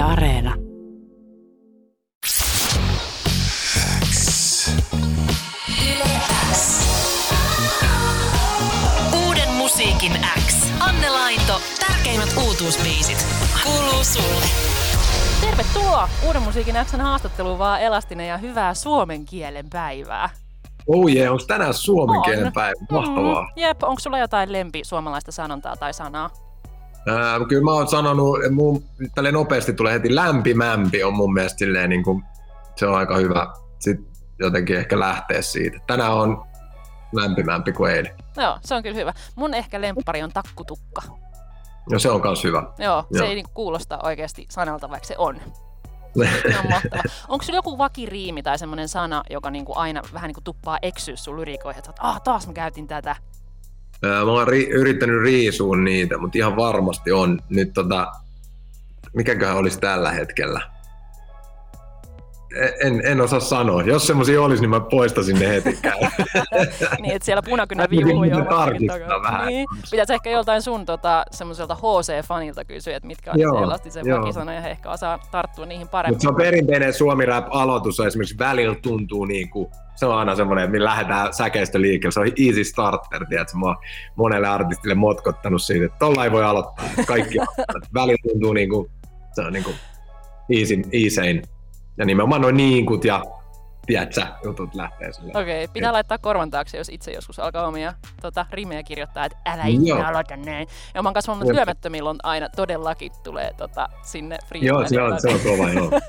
Yle Areena. Uuden musiikin X. Anne Lainto, tärkeimmät uutuusbiisit. Kuuluu sulle. Tervetuloa Uuden musiikin Xn haastatteluun vaan Elastinen ja hyvää suomen kielen päivää. Oh jee, onko tänään suomen On. kielen päivä? Mahtavaa. Mm, jep, onko sulla jotain lempi suomalaista sanontaa tai sanaa? Ää, kyllä mä oon sanonut, mun, tälleen nopeasti tulee heti lämpimämpi on mun mielestä silleen, niin kuin, se on aika hyvä sit jotenkin ehkä lähteä siitä. Tänään on lämpimämpi kuin eilen. Joo, se on kyllä hyvä. Mun ehkä lemppari on takkutukka. No se on kans hyvä. Joo, se Joo. ei niinku kuulosta oikeasti sanalta, vaikka se on. Se on mahtava. Onko sulla joku vakiriimi tai semmoinen sana, joka niinku aina vähän niinku tuppaa eksyä sun lyrikoihin, että ah, taas mä käytin tätä. Mä oon ri- yrittänyt riisua niitä, mutta ihan varmasti on. Nyt tota, mikäköhän olisi tällä hetkellä? En, en osaa sanoa. Jos semmoisia olisi, niin mä poistasin ne heti. niin, että siellä punakynä niitä jo. Niin. Pitäisi ehkä joltain sun tota, semmoiselta HC-fanilta kysyä, että mitkä on Joo, elastisen vakisanoja, he ehkä osaa tarttua niihin paremmin. Mutta se on perinteinen suomi rap aloitus on esimerkiksi välillä tuntuu niinku, se on aina semmoinen, että me lähdetään säkeistä liikkeelle. Se on easy starter, tiedätkö? Mä oon monelle artistille motkottanut siitä, että tolla ei voi aloittaa. Kaikki aloittaa. välillä tuntuu niinku, se on niinku easy, easein. Ja nimenomaan noin niinkut ja tiedätkö, jutut lähtee sille. Okei, okay, pitää laittaa korvan taakse, jos itse joskus alkaa omia tota, rimejä kirjoittaa, että älä Joo. ikinä aloita näin. Ja mä oon kasvanut työmättömillä on aina todellakin tulee tota, sinne Joo, se on, se on kova, joo.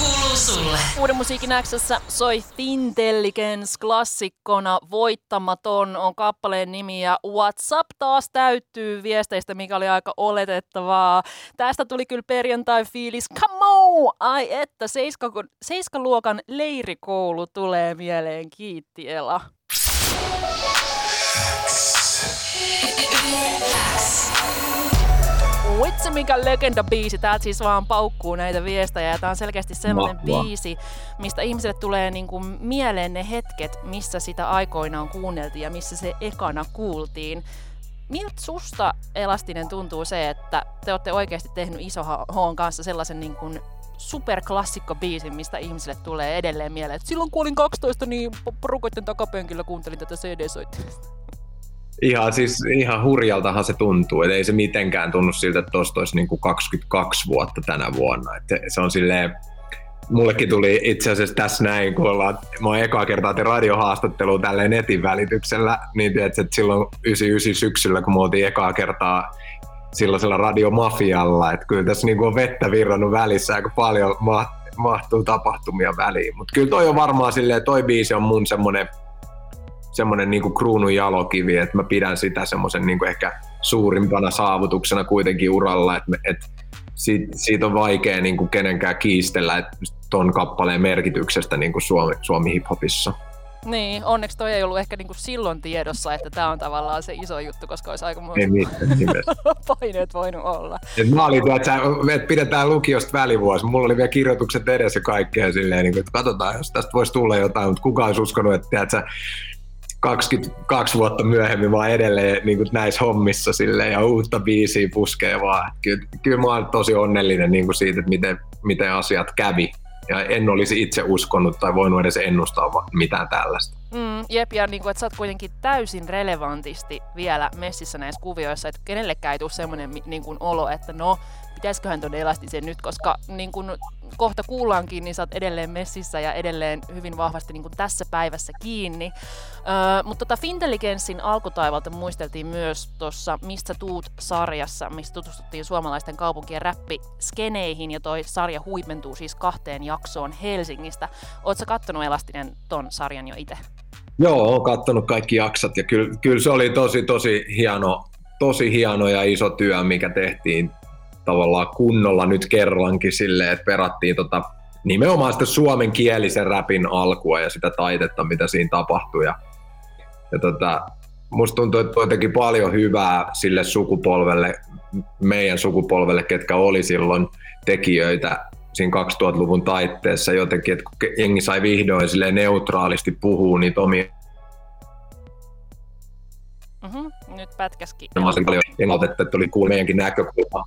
Kuuluu sulle. Uuden musiikin Xssä soi Fintelligence klassikkona voittamaton on kappaleen nimi ja WhatsApp taas täyttyy viesteistä, mikä oli aika oletettavaa. Tästä tuli kyllä perjantai fiilis, come on! Ai että, seiskako, seiskaluokan leirikoulu tulee mieleen, kiitti Ela. Vitsi mikä legenda-biisi, täältä siis vaan paukkuu näitä viestejä ja tää on selkeästi sellainen Mahtavaa. biisi, mistä ihmisille tulee niinku mieleen ne hetket, missä sitä aikoinaan kuunneltiin ja missä se ekana kuultiin. Miltä susta Elastinen tuntuu se, että te olette oikeasti tehnyt Iso Hon kanssa sellaisen niin kuin superklassikko-biisin, mistä ihmisille tulee edelleen mieleen. Silloin kun olin 12, niin porukoiden takapenkillä kuuntelin tätä CD-soittimesta. Ihan, siis, ihan hurjaltahan se tuntuu, että ei se mitenkään tunnu siltä, että tuosta olisi niin kuin 22 vuotta tänä vuonna. Että se on silleen, mullekin tuli itse asiassa tässä näin, kun ollaan, mä oon ekaa kertaa te radiohaastattelu tälleen netin välityksellä, niin tiedätkö, että silloin 99 syksyllä, kun me oltiin ekaa kertaa silloisella radiomafialla, että kyllä tässä niin on vettä virrannut välissä aika paljon ma- mahtuu tapahtumia väliin, mutta kyllä toi on varmaan silleen, toi biisi on mun semmonen semmoinen niin kruunun jalokivi, että mä pidän sitä semmoisen niin ehkä suurimpana saavutuksena kuitenkin uralla, että, että siitä, siitä on vaikea niin kuin kenenkään kiistellä että ton kappaleen merkityksestä niin kuin Suomi, Suomi hiphopissa. Niin, onneksi toi ei ollut ehkä niinku silloin tiedossa, että tämä on tavallaan se iso juttu, koska olisi aika Ei mitään paineet voinut olla. Et mä olin, että, että pidetään lukiosta välivuosi. Mulla oli vielä kirjoitukset edessä kaikkea silleen, niin kuin, että katsotaan, jos tästä voisi tulla jotain, mutta kukaan olisi uskonut, että tiedätkö, 22 vuotta myöhemmin vaan edelleen niin kuin näissä hommissa silleen, ja uutta biisiä puskee vaan. Kyllä, kyllä mä oon tosi onnellinen niin kuin siitä, että miten, miten asiat kävi. Ja en olisi itse uskonut tai voinut edes ennustaa mitään tällaista. Mm, jep, ja niinku, että sä oot kuitenkin täysin relevantisti vielä messissä näissä kuvioissa, että kenellekään ei tule semmoinen niin kuin olo, että no, pitäisiköhän ton elastisen nyt, koska niin kuin kohta kuullaankin, niin sä oot edelleen messissä ja edelleen hyvin vahvasti niin kuin tässä päivässä kiinni. Öö, mutta tota Fintelligenssin alkutaivalta muisteltiin myös tuossa Mistä tuut-sarjassa, missä tutustuttiin suomalaisten kaupunkien räppiskeneihin, ja toi sarja huipentuu siis kahteen jaksoon Helsingistä. Sä kattonut Elastinen ton sarjan jo itse? Joo, olen katsonut kaikki jaksat ja kyllä, kyllä se oli tosi, tosi hieno, tosi hieno ja iso työ, mikä tehtiin tavallaan kunnolla nyt kerrankin silleen, että perattiin tota, nimenomaan sitä suomenkielisen räpin alkua ja sitä taitetta, mitä siinä tapahtui. Ja, ja tota, musta tuntuu, että toi teki paljon hyvää sille sukupolvelle, meidän sukupolvelle, ketkä oli silloin tekijöitä siinä 2000-luvun taitteessa jotenkin, että kun jengi sai vihdoin silleen neutraalisti puhua niitä omia Mm-hmm. Nyt pätkäski. Mä paljon että tuli kuulla meidänkin näkökulma.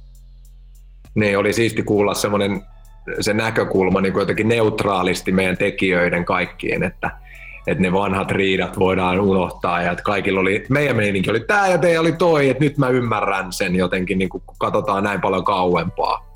Niin oli siisti kuulla semmoinen se näkökulma niin kuin jotenkin neutraalisti meidän tekijöiden kaikkiin, että, että ne vanhat riidat voidaan unohtaa ja että kaikilla oli, meidän meininki oli tämä ja teillä oli toi, että nyt mä ymmärrän sen jotenkin, niin kun katsotaan näin paljon kauempaa.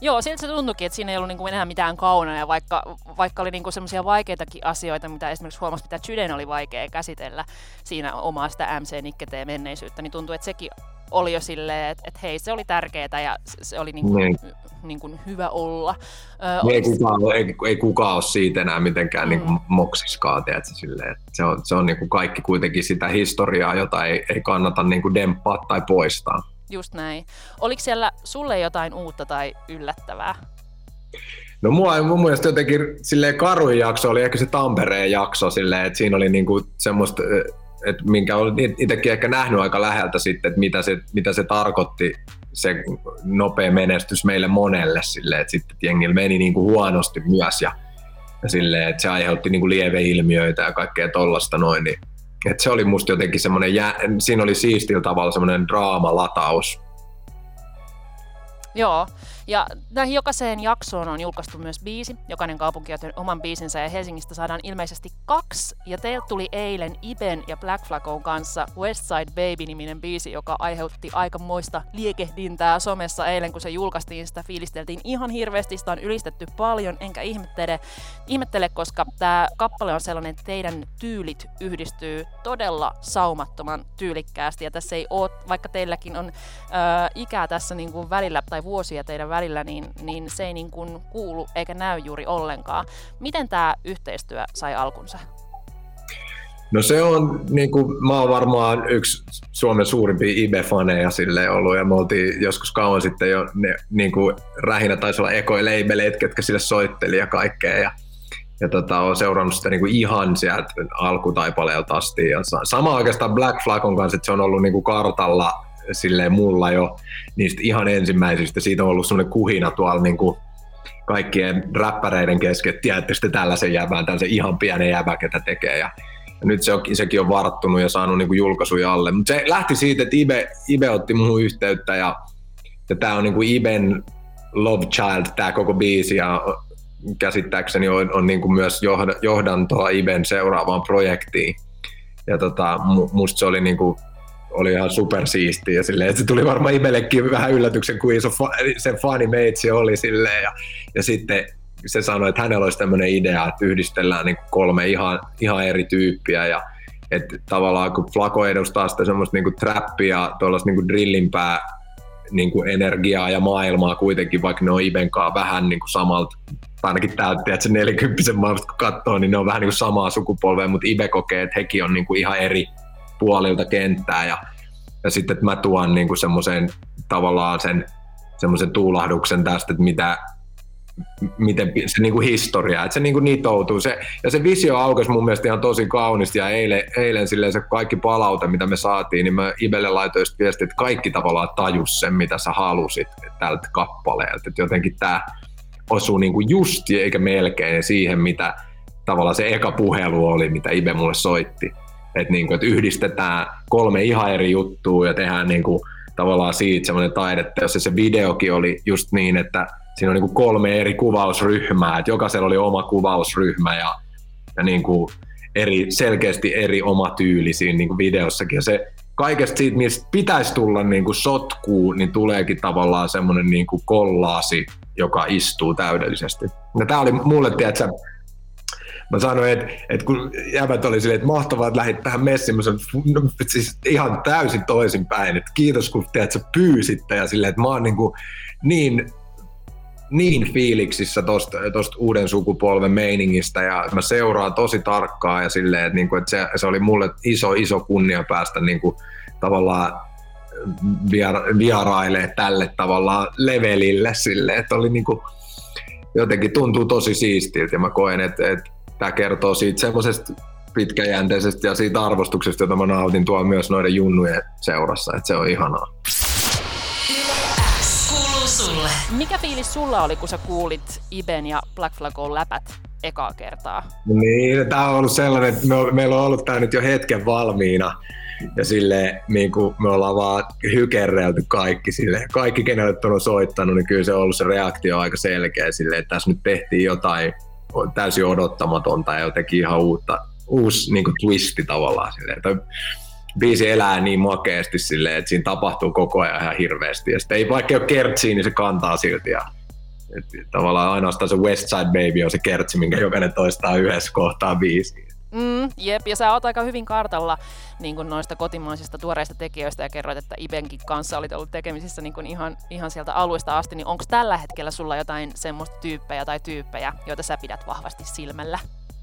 Joo, siltä se tuntuikin, että siinä ei ollut niinku enää mitään kaunoja, vaikka, vaikka oli niinku semmoisia vaikeitakin asioita, mitä esimerkiksi huomasi, mitä Chyden oli vaikea käsitellä siinä omaa sitä MC Nikketeen menneisyyttä, niin tuntui, että sekin oli jo silleen, että, että hei, se oli tärkeää ja se oli niinku, niin. Niinku hyvä olla. Ö, niin, ei, kukaan, ei, ei kukaan ole siitä enää mitenkään niinku mm. niinku moksiskaan, tiedätkö, silleen, että se on, se on niinku kaikki kuitenkin sitä historiaa, jota ei, ei kannata niinku demppaa tai poistaa. Just näin. Oliko siellä sulle jotain uutta tai yllättävää? No mua, mun mielestä jotenkin silleen karuin jakso oli ehkä se Tampereen jakso silleen, että siinä oli niinku semmoista, että minkä olen itsekin ehkä nähnyt aika läheltä sitten, että mitä se, mitä se tarkoitti se nopea menestys meille monelle silleen, että sitten jengillä meni niinku huonosti myös ja, ja silleen, että se aiheutti niinku lieveilmiöitä ja kaikkea tollasta noin, niin et se oli musta jotenkin semmoinen, jä, siinä oli siistillä tavalla semmoinen draamalataus. Joo, ja näihin jokaiseen jaksoon on julkaistu myös biisi. Jokainen kaupunki on oman biisinsä ja Helsingistä saadaan ilmeisesti kaksi. Ja teiltä tuli eilen Iben ja Black Flagon kanssa Westside Baby-niminen biisi, joka aiheutti aikamoista liekehdintää somessa eilen, kun se julkaistiin. Sitä fiilisteltiin ihan hirveästi, sitä on ylistetty paljon, enkä ihmettele, ihmettele koska tämä kappale on sellainen, että teidän tyylit yhdistyy todella saumattoman tyylikkäästi. Ja tässä ei ole, vaikka teilläkin on äh, ikää tässä niin kuin välillä tai vuosia teidän välillä, niin, niin se ei niin kuin kuulu eikä näy juuri ollenkaan. Miten tämä yhteistyö sai alkunsa? No se on, niin kuin, mä oon varmaan yksi Suomen suurimpia IBE-faneja sille ollut, ja me oltiin joskus kauan sitten jo, ne, niin kuin, rähinä taisi olla ekoi leibeleet, ketkä sille soitteli ja kaikkea, ja, ja tota, olen seurannut sitä niin kuin ihan sieltä alkutaipaleelta asti, ja sama oikeastaan Black Flagon kanssa, että se on ollut niin kuin kartalla silleen mulla jo niistä ihan ensimmäisistä. Siitä on ollut semmoinen kuhina tuolla niin kuin kaikkien räppäreiden kesken, että tiedätte sitten tällaisen jäbän, tällaisen ihan pienen jäbä, ketä tekee. Ja, nyt se on, sekin on varttunut ja saanut niin kuin julkaisuja alle. Mutta se lähti siitä, että Ibe, Ibe otti muuhun yhteyttä ja, ja tämä on niin kuin Iben Love Child, tämä koko biisi ja käsittääkseni on, on niin kuin myös johdantoa Iben seuraavaan projektiin. Ja tota, musta se oli niin kuin oli ihan supersiisti ja silleen, että se tuli varmaan Imellekin vähän yllätyksen, kuin iso fa- se fanimeitsi oli silleen ja, ja sitten se sanoi, että hänellä olisi tämmöinen idea, että yhdistellään niin kolme ihan, ihan eri tyyppiä ja että tavallaan kun Flako edustaa sitä semmoista niin trappia, tuollaista niin drillinpää niin kuin energiaa ja maailmaa kuitenkin, vaikka ne on Ibenkaan vähän niin kuin samalta, ainakin täältä, että se 40 maailmasta kun katsoo, niin ne on vähän niin kuin samaa sukupolvea, mutta Ibe kokee, että hekin on niin kuin ihan eri puolilta kenttää ja, ja sitten että mä tuon niin kuin semmoisen tavallaan sen semmoisen tuulahduksen tästä, että mitä, miten se niin kuin historia, että se niin kuin nitoutuu. Se, ja se visio aukesi mun mielestä ihan tosi kaunisti ja eilen, eilen silleen se kaikki palaute, mitä me saatiin, niin mä Ibelle laitoin viesti, että kaikki tavallaan tajus sen, mitä sä halusit tältä kappaleelta. Että jotenkin tämä osuu niin kuin just eikä melkein siihen, mitä tavallaan se eka puhelu oli, mitä Ibe mulle soitti että, niin kuin, että yhdistetään kolme ihan eri juttua ja tehdään niin kuin, tavallaan siitä semmoinen taidetta, jossa se videokin oli just niin, että siinä on niin kuin kolme eri kuvausryhmää, että jokaisella oli oma kuvausryhmä ja, ja niin kuin eri, selkeästi eri oma tyyli siinä niin kuin videossakin. Ja se kaikesta siitä, mistä pitäisi tulla niin kuin sotkuun, niin tuleekin tavallaan semmoinen niin kuin kollaasi, joka istuu täydellisesti. Ja tämä oli mulle, tiedätkö, mä sanoin, että, että kun jävät oli silleen, että mahtavaa, että lähdit tähän messiin, mä sanoin, no, siis ihan täysin toisinpäin, että kiitos kun teet sä pyysitte ja silleen, että mä oon niin, kuin niin niin fiiliksissä tosta, tosta uuden sukupolven meiningistä ja mä seuraan tosi tarkkaan ja silleen, että, niinku, että se, se, oli mulle iso, iso kunnia päästä niinku, tavallaan viera, vierailee tälle tavallaan levelille silleen, että oli niinku, jotenkin tuntuu tosi siistiltä ja mä koen, että, että tämä kertoo siitä semmoisesta pitkäjänteisestä ja siitä arvostuksesta, jota mä nautin tuolla myös noiden junnujen seurassa, että se on ihanaa. Mikä fiilis sulla oli, kun sä kuulit Iben ja Black Flagon läpät ekaa kertaa? Niin, tämä on ollut sellainen, että me, meillä on ollut tämä nyt jo hetken valmiina. Ja sille niin kuin me ollaan vaan hykerreilty kaikki sille. Kaikki, kenelle on soittanut, niin kyllä se on ollut se reaktio aika selkeä sille, että tässä nyt tehtiin jotain täysin odottamatonta ja jotenkin ihan uutta, uusi niin kuin twisti tavallaan sille. Että biisi elää niin makeasti silleen, että siinä tapahtuu koko ajan ihan hirveästi. Ja sitten ei vaikka ole kertsiä, niin se kantaa silti. Ja, et, tavallaan ainoastaan se West Side Baby on se kertsi, minkä jokainen toistaa yhdessä kohtaa biisiä. Mm, jep, ja sä oot aika hyvin kartalla niin kuin noista kotimaisista tuoreista tekijöistä ja kerroit, että Ibenkin kanssa olit ollut tekemisissä niin kuin ihan, ihan sieltä aluista asti, niin onko tällä hetkellä sulla jotain semmoista tyyppejä tai tyyppejä, joita sä pidät vahvasti silmällä?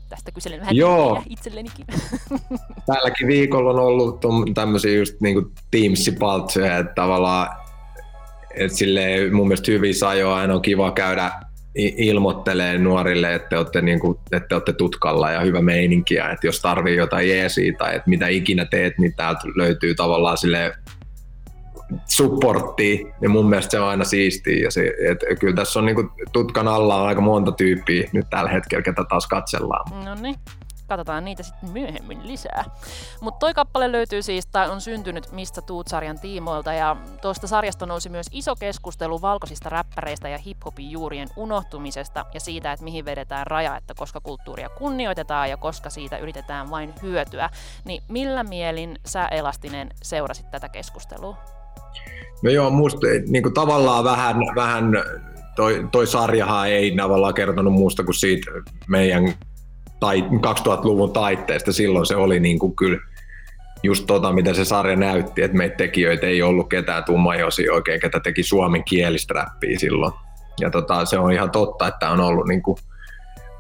Tästä kyselen vähän Joo. itsellenikin. Tälläkin viikolla on ollut tämmöisiä just niin kuin Teams-paltsuja, että tavallaan että silleen, mun mielestä hyvin sajoa aina on kiva käydä ilmoittelee nuorille, että olette, niin kuin, että olette tutkalla ja hyvä meininki ja että jos tarvii jotain jeesiä tai että mitä ikinä teet, niin täältä löytyy tavallaan sille supporttia, ja mun mielestä se on aina siistiä. Ja se, et, kyllä tässä on niin kuin, tutkan alla on aika monta tyyppiä nyt tällä hetkellä, ketä taas katsellaan. No niin katsotaan niitä sitten myöhemmin lisää. Mutta toi kappale löytyy siis, tai on syntynyt Mistä tuut-sarjan tiimoilta, ja tuosta sarjasta nousi myös iso keskustelu valkoisista räppäreistä ja hiphopin juurien unohtumisesta, ja siitä, että mihin vedetään raja, että koska kulttuuria kunnioitetaan ja koska siitä yritetään vain hyötyä. Niin millä mielin sä Elastinen seurasit tätä keskustelua? No joo, musta niin kuin tavallaan vähän, vähän toi, toi sarjahan ei tavallaan kertonut muusta kuin siitä meidän tai 2000-luvun taitteesta. Silloin se oli niin kuin kyllä just tota, mitä se sarja näytti, että meitä tekijöitä ei ollut ketään tummajosia oikein, ketä teki suomen kielistä räppiä silloin. Ja tota, se on ihan totta, että on ollut niin kuin,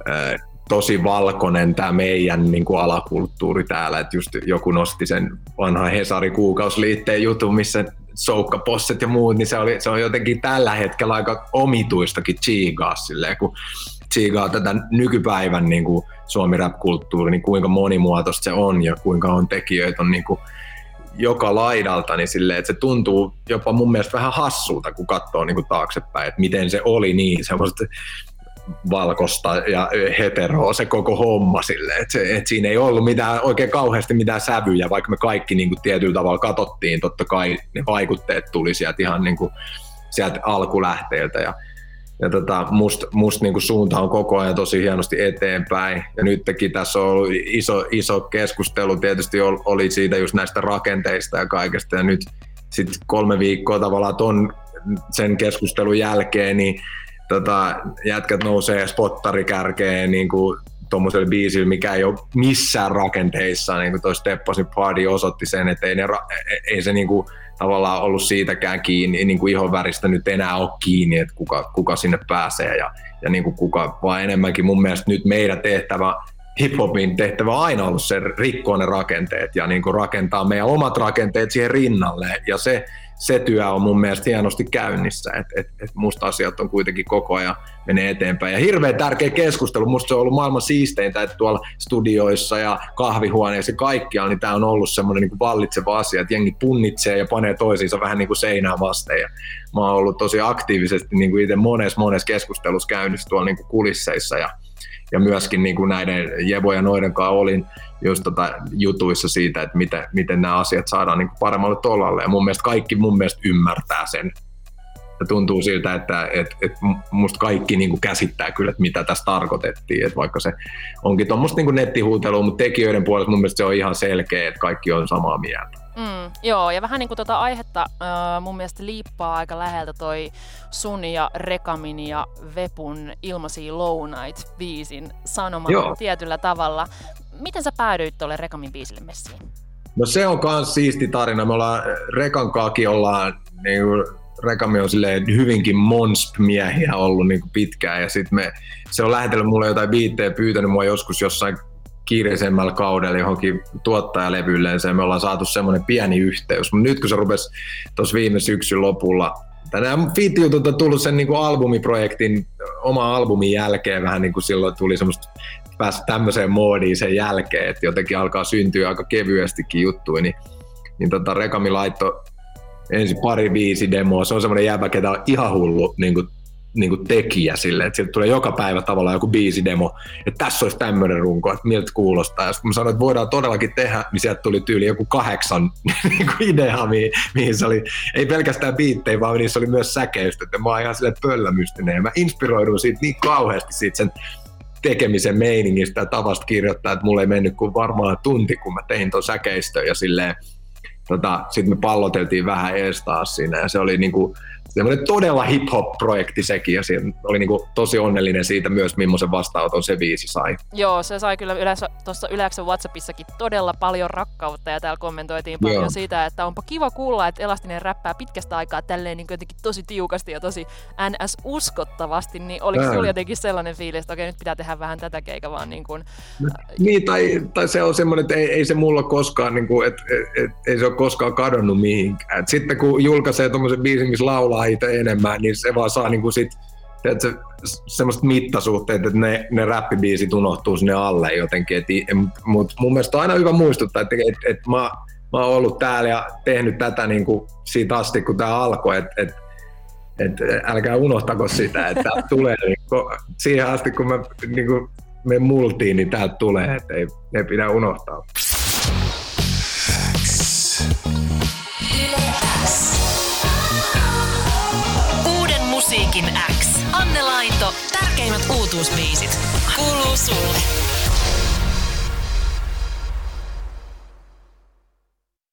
ää, tosi valkoinen tämä meidän niin kuin alakulttuuri täällä, että just joku nosti sen vanhan Hesari kuukausliitteen jutun, missä soukkaposset ja muut, niin se, oli, se on jotenkin tällä hetkellä aika omituistakin chiigaa silleen, kun tsiigaa tätä nykypäivän niin kuin suomi rap-kulttuuri, niin kuinka monimuotoista se on ja kuinka on tekijöitä on niin kuin joka laidalta, niin silleen, että se tuntuu jopa mun mielestä vähän hassulta, kun katsoo niin kuin taaksepäin, että miten se oli niin semmoista valkosta ja heteroa se koko homma sille, että, että siinä ei ollut mitään, oikein kauheasti mitään sävyjä, vaikka me kaikki niin kuin tietyllä tavalla katsottiin, totta kai ne vaikutteet tuli sieltä ihan niin kuin sieltä alkulähteiltä ja ja tota, musta must niinku suunta on koko ajan tosi hienosti eteenpäin. Ja nytkin tässä on ollut iso, iso keskustelu tietysti oli siitä just näistä rakenteista ja kaikesta. Ja nyt sitten kolme viikkoa tavallaan ton sen keskustelun jälkeen, niin tota, jätkät nousee spottarikärkeen niin kuin tuommoiselle biisille, mikä ei ole missään rakenteissa, niin kuin toi Steppasin Party osoitti sen, että ei, ne, ei se niin kuin, tavallaan ollut siitäkään kiinni, niin kuin ihon väristä nyt enää ole kiinni, että kuka, kuka sinne pääsee ja, ja niin kuin kuka, vaan enemmänkin mun mielestä nyt meidän tehtävä hiphopin tehtävä on aina ollut se rikkoa ne rakenteet ja niin kuin rakentaa meidän omat rakenteet siihen rinnalle. Ja se, se työ on mun mielestä hienosti käynnissä, että et, et musta asiat on kuitenkin koko ajan menee eteenpäin. Ja hirveän tärkeä keskustelu, musta se on ollut maailman siisteintä, että tuolla studioissa ja kahvihuoneissa ja kaikkialla, niin tämä on ollut semmoinen niin vallitseva asia, että jengi punnitsee ja panee toisiinsa vähän niin kuin seinään vasten. Ja mä oon ollut tosi aktiivisesti niin kuin itse monessa monessa keskustelussa käynnissä tuolla niin kuin kulisseissa ja, ja myöskin niin kuin näiden Jevo ja noiden kanssa olin just tota jutuissa siitä, että miten, miten nämä asiat saadaan niin paremmalle tolalle. Ja mun mielestä kaikki mun mielestä ymmärtää sen. Ja tuntuu siltä, että et, et musta kaikki niin käsittää kyllä, että mitä tässä tarkoitettiin. Että vaikka se onkin tuommoista niin nettihuutelua, mutta tekijöiden puolesta mun mielestä se on ihan selkeä, että kaikki on samaa mieltä. Mm, joo, ja vähän niin kuin tuota aihetta äh, mun mielestä liippaa aika läheltä toi sun ja Rekamin ja Vepun Ilmaisia Lounait biisin sanoma joo. tietyllä tavalla. Miten sä päädyit tuolle Rekamin biisille messiin? No se on kans siisti tarina. Me ollaan Rekan kaakin ollaan niin kuin, Rekami on silleen hyvinkin monsp-miehiä ollut niin pitkään ja sitten me, se on lähetellyt mulle jotain biittejä pyytänyt mua joskus jossain kiireisemmällä kaudella johonkin tuottajalevylleensä ja me ollaan saatu semmoinen pieni yhteys. Mutta nyt kun se rupesi tuossa viime syksyn lopulla Nämä fiittijutut on tullut sen niin kuin albumiprojektin oma albumin jälkeen vähän niin kuin silloin tuli semmoista päästä tämmöiseen moodiin sen jälkeen, että jotenkin alkaa syntyä aika kevyestikin juttuja, niin, niin tota Rekami laitto ensin pari viisi demoa. Se on semmoinen jäbä, ketä on ihan hullu niin kuin, niin kuin tekijä sille, että sieltä tulee joka päivä tavallaan joku demo, että tässä olisi tämmöinen runko, että miltä kuulostaa. Ja kun mä sanoin, että voidaan todellakin tehdä, niin sieltä tuli tyyli joku kahdeksan niin kuin idea, mihin, mihin se oli, ei pelkästään biittejä, vaan niissä oli myös säkeistä, että mä oon ihan silleen pöllämystinen. Ja mä inspiroidun siitä niin kauheasti siitä sen tekemisen meiningistä ja tavasta kirjoittaa, että mulle ei mennyt kuin varmaan tunti, kun mä tein ton säkeistön ja silleen, tota, sitten me palloteltiin vähän ees taas siinä ja se oli niinku, semmoinen todella hip-hop-projekti sekin, ja siinä oli niinku tosi onnellinen siitä myös, millaisen vastaanoton se viisi sai. Joo, se sai kyllä yleensä tuossa Yleensä Whatsappissakin todella paljon rakkautta, ja täällä kommentoitiin paljon Joo. siitä, että onpa kiva kuulla, että Elastinen räppää pitkästä aikaa tälleen niin jotenkin tosi tiukasti ja tosi NS-uskottavasti, niin oliko sinulla jotenkin sellainen fiilis, että okei, nyt pitää tehdä vähän tätä keikä vaan niin kuin... No, niin, tai, tai se on semmoinen, että ei, ei se mulla koskaan, niin kuin, että et, et, ei se ole koskaan kadonnut mihinkään. Et sitten kun julkaisee tuommoisen biisin, missä laulaa pelaa itse enemmän, niin se vaan saa niinku sit, se, semmoista mittasuhteet, että ne, ne räppibiisit unohtuu sinne alle jotenkin. Mutta mun mielestä on aina hyvä muistuttaa, että et, et mä, mä oon ollut täällä ja tehnyt tätä niinku siitä asti, kun tämä alkoi, että et, et, älkää unohtako sitä, että tulee niinku, siihen asti, kun mä niinku, me multiin, niin täältä tulee, että ei, ei pidä unohtaa. X. Anne Lainto, tärkeimmät uutuusbiisit. Kuuluu sulle.